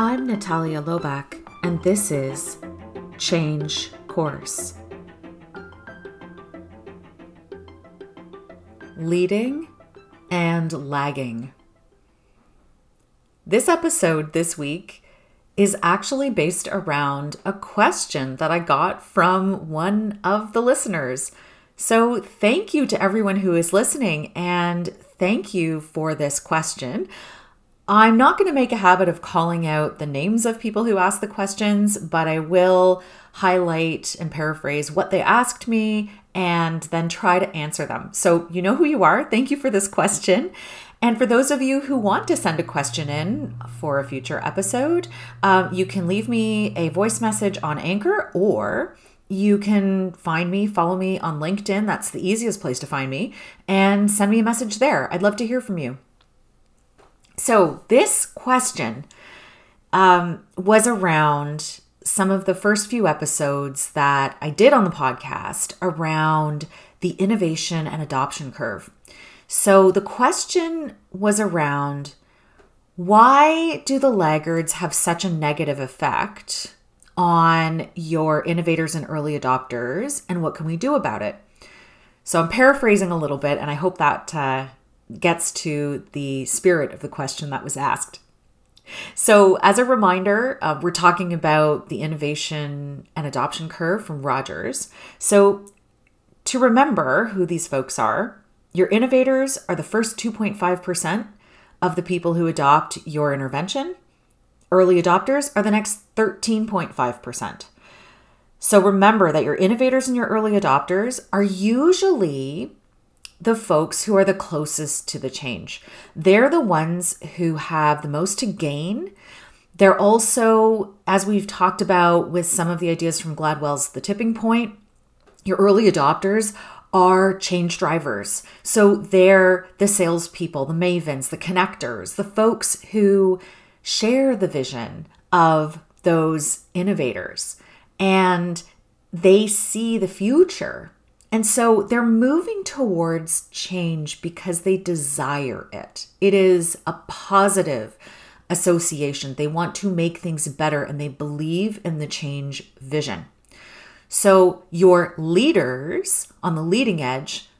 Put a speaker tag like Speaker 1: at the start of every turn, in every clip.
Speaker 1: I'm Natalia Lobach, and this is Change Course. Leading and lagging. This episode this week is actually based around a question that I got from one of the listeners. So, thank you to everyone who is listening, and thank you for this question. I'm not going to make a habit of calling out the names of people who ask the questions, but I will highlight and paraphrase what they asked me and then try to answer them. So, you know who you are. Thank you for this question. And for those of you who want to send a question in for a future episode, um, you can leave me a voice message on Anchor or you can find me, follow me on LinkedIn. That's the easiest place to find me, and send me a message there. I'd love to hear from you. So, this question um, was around some of the first few episodes that I did on the podcast around the innovation and adoption curve. So the question was around why do the laggards have such a negative effect on your innovators and early adopters, and what can we do about it? So I'm paraphrasing a little bit, and I hope that uh, gets to the spirit of the question that was asked. So, as a reminder, uh, we're talking about the innovation and adoption curve from Rogers. So, to remember who these folks are, your innovators are the first 2.5% of the people who adopt your intervention. Early adopters are the next 13.5%. So remember that your innovators and your early adopters are usually the folks who are the closest to the change. They're the ones who have the most to gain. They're also, as we've talked about with some of the ideas from Gladwell's The Tipping Point, your early adopters are change drivers. So they're the salespeople, the mavens, the connectors, the folks who share the vision of those innovators. And they see the future. And so they're moving towards change because they desire it. It is a positive association. They want to make things better and they believe in the change vision. So, your leaders on the leading edge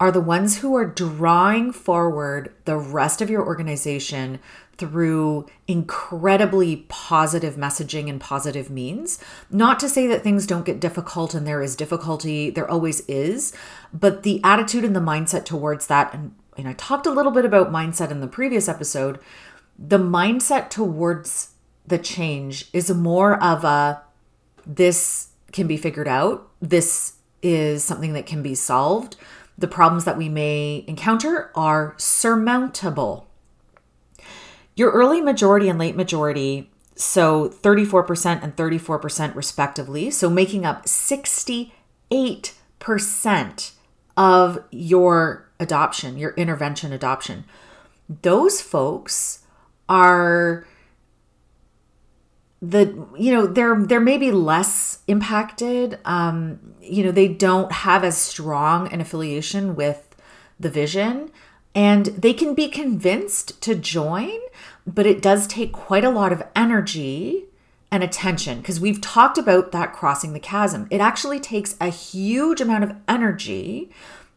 Speaker 1: are the ones who are drawing forward the rest of your organization through incredibly positive messaging and positive means. Not to say that things don't get difficult and there is difficulty, there always is, but the attitude and the mindset towards that, and, and I talked a little bit about mindset in the previous episode, the mindset towards the change is more of a this can be figured out. This is something that can be solved. The problems that we may encounter are surmountable. Your early majority and late majority, so 34% and 34% respectively, so making up 68% of your adoption, your intervention adoption, those folks are the you know they're they're maybe less impacted um you know they don't have as strong an affiliation with the vision and they can be convinced to join but it does take quite a lot of energy and attention because we've talked about that crossing the chasm. It actually takes a huge amount of energy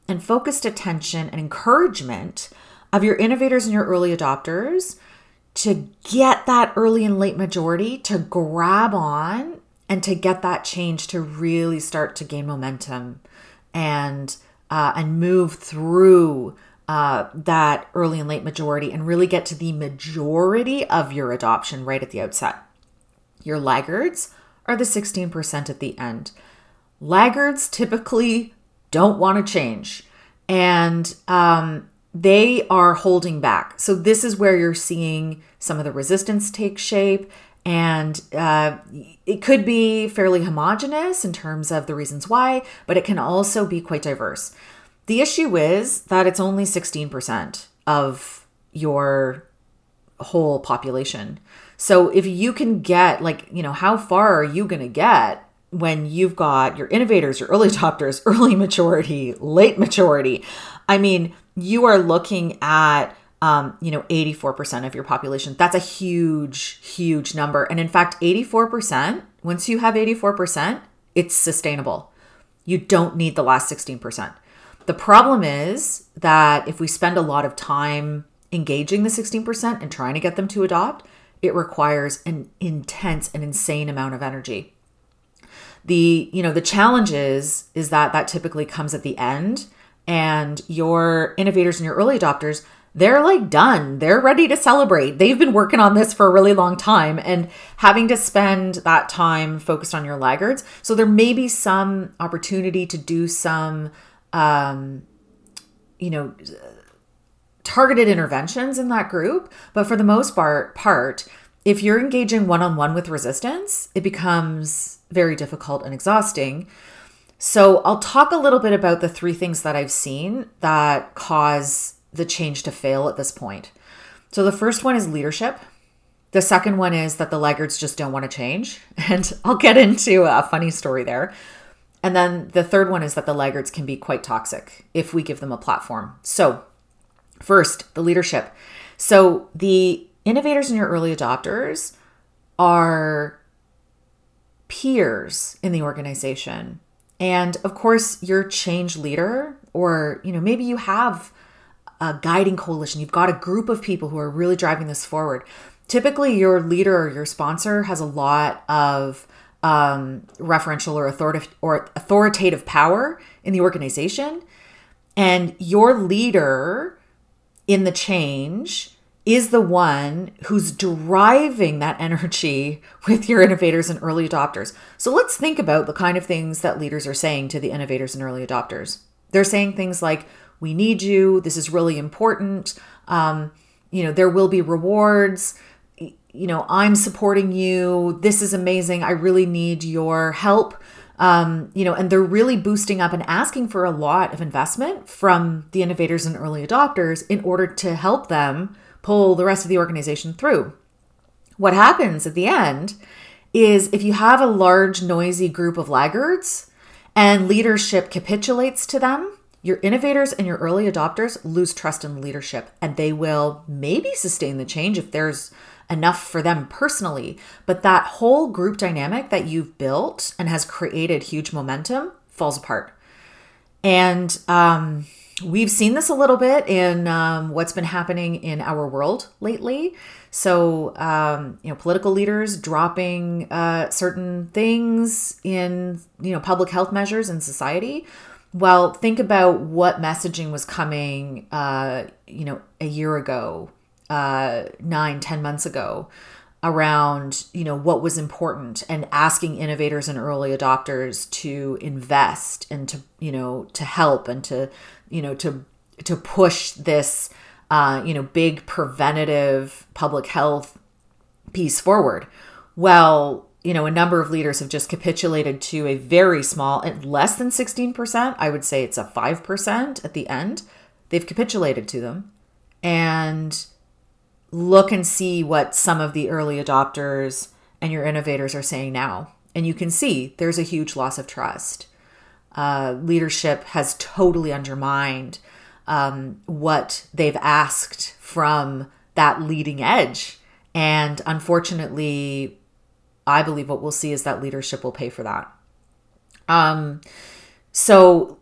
Speaker 1: and focused attention and encouragement of your innovators and your early adopters to get that early and late majority to grab on and to get that change to really start to gain momentum and uh, and move through uh, that early and late majority and really get to the majority of your adoption right at the outset. Your laggards are the 16% at the end. Laggards typically don't want to change. And um, they are holding back. So, this is where you're seeing some of the resistance take shape. And uh, it could be fairly homogenous in terms of the reasons why, but it can also be quite diverse. The issue is that it's only 16% of your whole population. So if you can get, like, you know, how far are you going to get when you've got your innovators, your early adopters, early maturity, late maturity? I mean, you are looking at um, you know, 84% of your population. That's a huge, huge number. And in fact, 84%, once you have 84%, it's sustainable. You don't need the last 16%. The problem is that if we spend a lot of time engaging the 16% and trying to get them to adopt, it requires an intense and insane amount of energy. The, you know, the challenge is is that that typically comes at the end and your innovators and your early adopters they're like done. They're ready to celebrate. They've been working on this for a really long time and having to spend that time focused on your laggards. So there may be some opportunity to do some, um, you know, targeted interventions in that group. But for the most part, part if you're engaging one on one with resistance, it becomes very difficult and exhausting. So I'll talk a little bit about the three things that I've seen that cause the change to fail at this point. So the first one is leadership. The second one is that the laggards just don't want to change. And I'll get into a funny story there. And then the third one is that the laggards can be quite toxic if we give them a platform. So, first, the leadership. So, the innovators and your early adopters are peers in the organization. And of course, your change leader, or you know, maybe you have a guiding coalition. You've got a group of people who are really driving this forward. Typically, your leader or your sponsor has a lot of um, referential or authoritative or authoritative power in the organization, and your leader in the change is the one who's driving that energy with your innovators and early adopters. So let's think about the kind of things that leaders are saying to the innovators and early adopters. They're saying things like, we need you. This is really important. Um, you know, there will be rewards. You know, I'm supporting you. This is amazing. I really need your help. Um, you know, and they're really boosting up and asking for a lot of investment from the innovators and early adopters in order to help them pull the rest of the organization through. What happens at the end is if you have a large, noisy group of laggards and leadership capitulates to them, your innovators and your early adopters lose trust in leadership and they will maybe sustain the change if there's enough for them personally. But that whole group dynamic that you've built and has created huge momentum falls apart. And um, we've seen this a little bit in um, what's been happening in our world lately. So, um, you know, political leaders dropping uh, certain things in, you know, public health measures in society well, think about what messaging was coming, uh, you know, a year ago, uh, nine, ten months ago, around you know what was important and asking innovators and early adopters to invest and to you know to help and to you know to to push this uh, you know big preventative public health piece forward. Well, you know, a number of leaders have just capitulated to a very small, at less than 16%. I would say it's a 5% at the end. They've capitulated to them. And look and see what some of the early adopters and your innovators are saying now. And you can see there's a huge loss of trust. Uh, leadership has totally undermined um, what they've asked from that leading edge. And unfortunately, I believe what we'll see is that leadership will pay for that. Um, so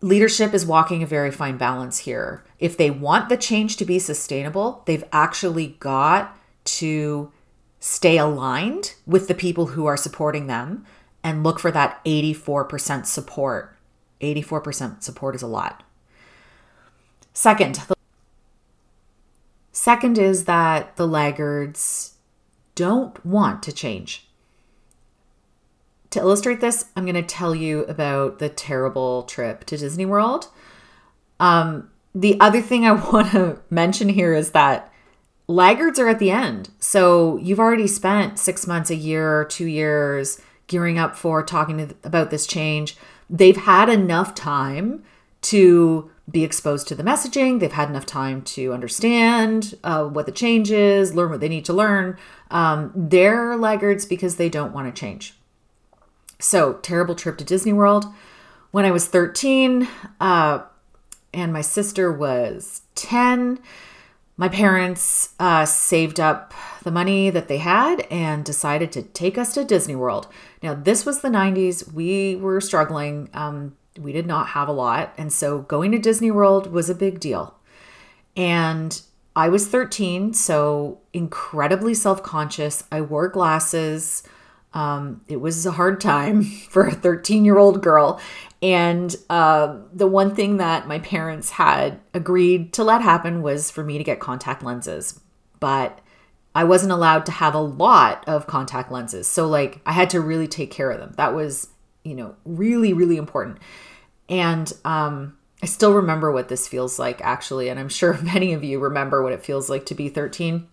Speaker 1: leadership is walking a very fine balance here. If they want the change to be sustainable, they've actually got to stay aligned with the people who are supporting them and look for that 84% support. 84% support is a lot. Second, the second is that the laggards don't want to change. To illustrate this, I'm going to tell you about the terrible trip to Disney World. Um, the other thing I want to mention here is that laggards are at the end. So you've already spent six months, a year, two years gearing up for talking to, about this change. They've had enough time to be exposed to the messaging. They've had enough time to understand uh, what the change is, learn what they need to learn. Um, they're laggards because they don't want to change. So, terrible trip to Disney World. When I was 13, uh, and my sister was 10, my parents uh, saved up the money that they had and decided to take us to Disney World. Now, this was the 90s. We were struggling. Um, we did not have a lot. And so going to Disney World was a big deal. And I was 13, so incredibly self conscious. I wore glasses. Um, it was a hard time for a 13 year old girl. And uh, the one thing that my parents had agreed to let happen was for me to get contact lenses. But I wasn't allowed to have a lot of contact lenses. So, like, I had to really take care of them. That was, you know, really, really important. And um, I still remember what this feels like, actually. And I'm sure many of you remember what it feels like to be 13.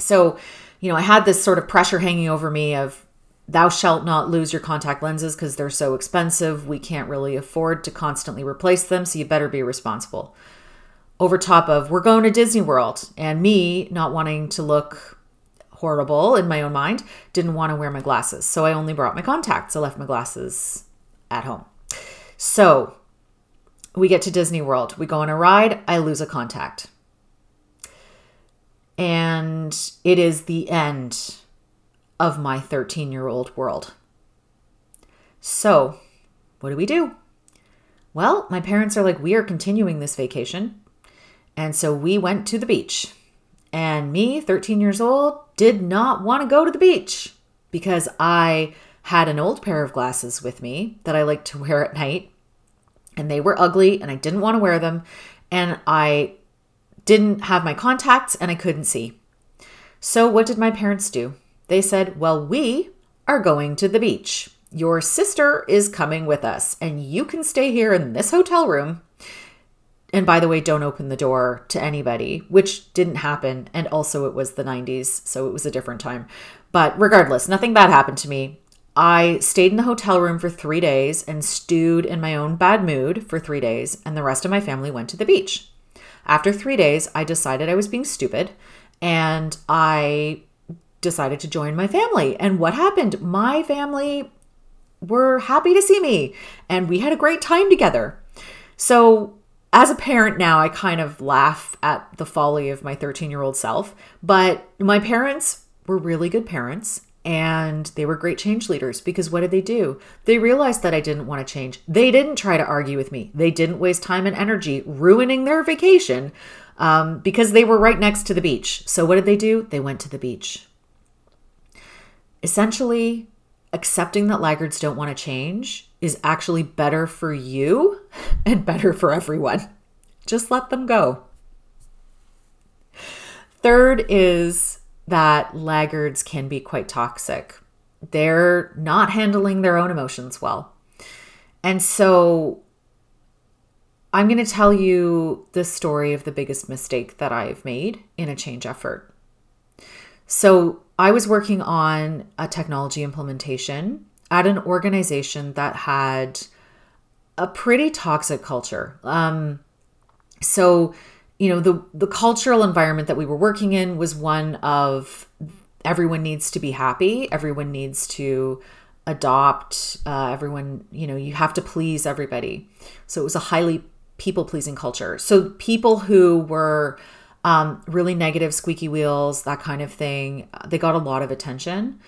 Speaker 1: So, you know, I had this sort of pressure hanging over me of thou shalt not lose your contact lenses because they're so expensive. We can't really afford to constantly replace them, so you better be responsible. Over top of, we're going to Disney World, and me not wanting to look horrible in my own mind, didn't want to wear my glasses. So I only brought my contacts. I left my glasses at home. So we get to Disney World. We go on a ride. I lose a contact. And it is the end of my 13 year old world. So, what do we do? Well, my parents are like, we are continuing this vacation. And so we went to the beach. And me, 13 years old, did not want to go to the beach because I had an old pair of glasses with me that I like to wear at night. And they were ugly and I didn't want to wear them. And I didn't have my contacts and I couldn't see. So, what did my parents do? They said, Well, we are going to the beach. Your sister is coming with us, and you can stay here in this hotel room. And by the way, don't open the door to anybody, which didn't happen. And also, it was the 90s, so it was a different time. But regardless, nothing bad happened to me. I stayed in the hotel room for three days and stewed in my own bad mood for three days, and the rest of my family went to the beach. After three days, I decided I was being stupid and I decided to join my family. And what happened? My family were happy to see me and we had a great time together. So, as a parent now, I kind of laugh at the folly of my 13 year old self, but my parents were really good parents and they were great change leaders because what did they do? They realized that I didn't want to change. They didn't try to argue with me, they didn't waste time and energy ruining their vacation um, because they were right next to the beach. So, what did they do? They went to the beach. Essentially, accepting that laggards don't want to change is actually better for you and better for everyone. Just let them go. Third is that laggards can be quite toxic. They're not handling their own emotions well. And so I'm going to tell you the story of the biggest mistake that I've made in a change effort. So, I was working on a technology implementation at an organization that had a pretty toxic culture. Um, so, you know, the the cultural environment that we were working in was one of everyone needs to be happy, everyone needs to adopt, uh, everyone, you know, you have to please everybody. So it was a highly people pleasing culture. So people who were um, really negative squeaky wheels, that kind of thing. They got a lot of attention.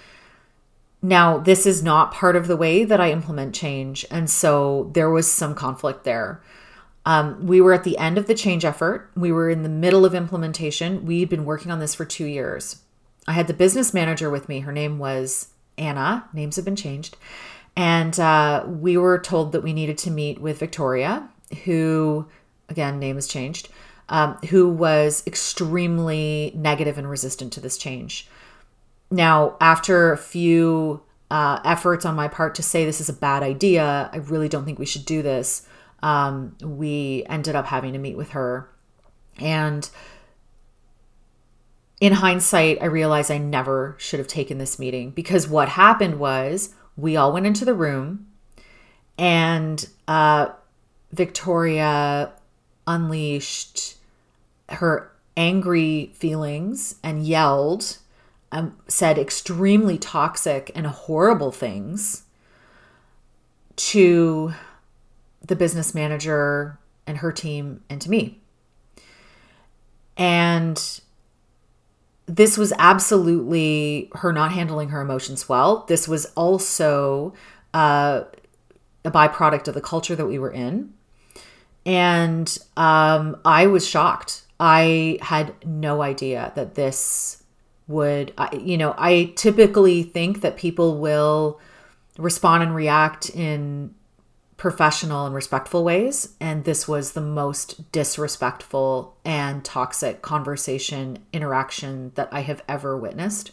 Speaker 1: Now, this is not part of the way that I implement change. And so there was some conflict there. Um, we were at the end of the change effort. We were in the middle of implementation. We'd been working on this for two years. I had the business manager with me. Her name was Anna. Names have been changed. And uh, we were told that we needed to meet with Victoria, who, again, name has changed um, who was extremely negative and resistant to this change. Now, after a few uh, efforts on my part to say this is a bad idea, I really don't think we should do this, um, we ended up having to meet with her. And in hindsight, I realized I never should have taken this meeting because what happened was we all went into the room and uh, Victoria unleashed her angry feelings and yelled, um, said extremely toxic and horrible things to the business manager and her team and to me. And this was absolutely her not handling her emotions well. This was also uh, a byproduct of the culture that we were in. And um, I was shocked. I had no idea that this would, you know, I typically think that people will respond and react in professional and respectful ways. And this was the most disrespectful and toxic conversation interaction that I have ever witnessed.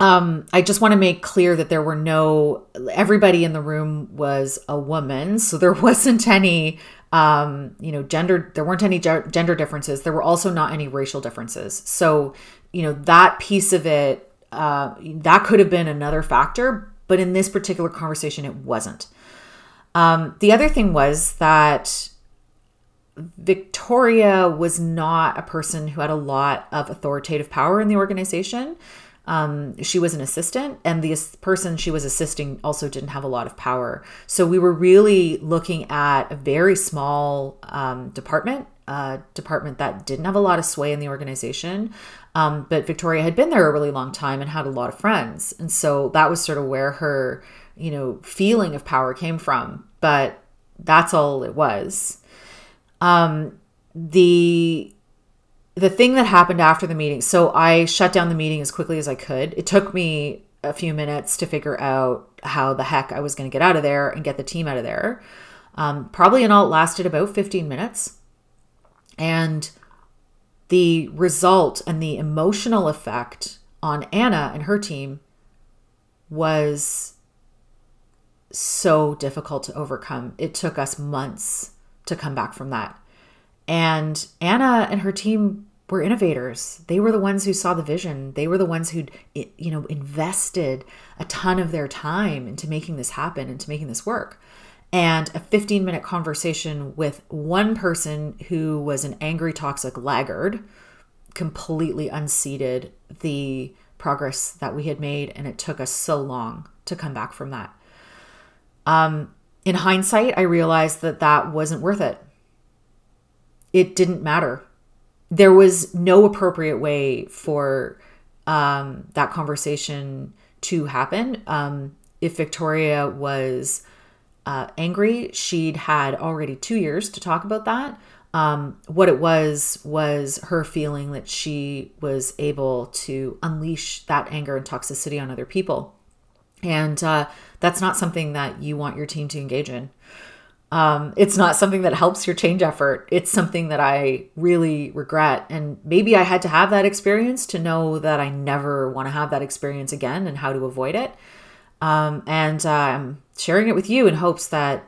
Speaker 1: Um, I just want to make clear that there were no, everybody in the room was a woman. So there wasn't any, um, you know, gender, there weren't any gender differences. There were also not any racial differences. So, you know, that piece of it, uh, that could have been another factor, but in this particular conversation, it wasn't. Um, the other thing was that Victoria was not a person who had a lot of authoritative power in the organization. Um, she was an assistant, and the person she was assisting also didn't have a lot of power. So we were really looking at a very small um, department, a department that didn't have a lot of sway in the organization. Um, but Victoria had been there a really long time and had a lot of friends. And so that was sort of where her, you know, feeling of power came from. But that's all it was. Um, the the thing that happened after the meeting so i shut down the meeting as quickly as i could it took me a few minutes to figure out how the heck i was going to get out of there and get the team out of there um, probably in all it lasted about 15 minutes and the result and the emotional effect on Anna and her team was so difficult to overcome. It took us months to come back from that. And Anna and her team were innovators. They were the ones who saw the vision. They were the ones who'd you know invested a ton of their time into making this happen, into making this work and a 15 minute conversation with one person who was an angry, toxic laggard completely unseated the progress that we had made. And it took us so long to come back from that. Um, in hindsight, I realized that that wasn't worth it. It didn't matter. There was no appropriate way for um, that conversation to happen. Um, if Victoria was uh, angry. She'd had already two years to talk about that. Um, what it was was her feeling that she was able to unleash that anger and toxicity on other people. And uh, that's not something that you want your team to engage in. Um, it's not something that helps your change effort. It's something that I really regret. And maybe I had to have that experience to know that I never want to have that experience again and how to avoid it. Um, and uh, I'm sharing it with you in hopes that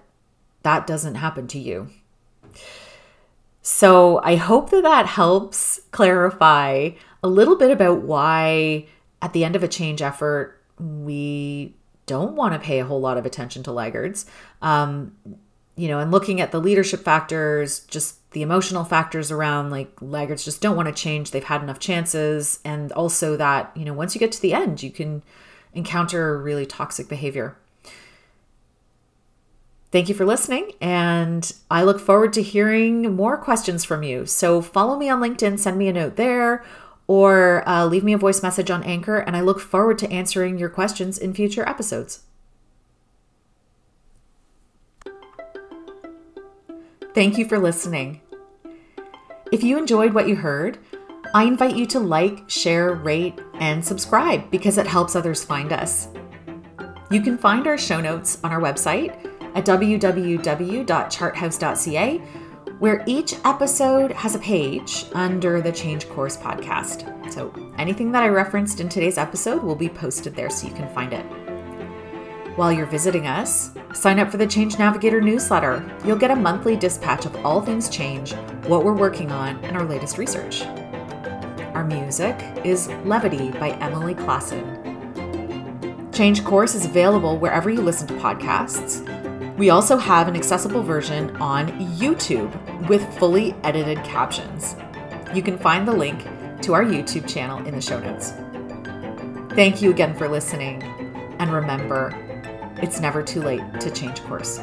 Speaker 1: that doesn't happen to you. So I hope that that helps clarify a little bit about why, at the end of a change effort, we don't want to pay a whole lot of attention to laggards. Um, you know, and looking at the leadership factors, just the emotional factors around like laggards just don't want to change. They've had enough chances. And also that, you know, once you get to the end, you can encounter really toxic behavior. Thank you for listening, and I look forward to hearing more questions from you. So follow me on LinkedIn, send me a note there, or uh, leave me a voice message on Anchor, and I look forward to answering your questions in future episodes. Thank you for listening. If you enjoyed what you heard, I invite you to like, share, rate, and subscribe because it helps others find us. You can find our show notes on our website at www.charthouse.ca, where each episode has a page under the Change Course podcast. So anything that I referenced in today's episode will be posted there so you can find it. While you're visiting us, sign up for the Change Navigator newsletter. You'll get a monthly dispatch of all things change, what we're working on, and our latest research. Our music is Levity by Emily Klassen. Change Course is available wherever you listen to podcasts. We also have an accessible version on YouTube with fully edited captions. You can find the link to our YouTube channel in the show notes. Thank you again for listening, and remember, it's never too late to change course.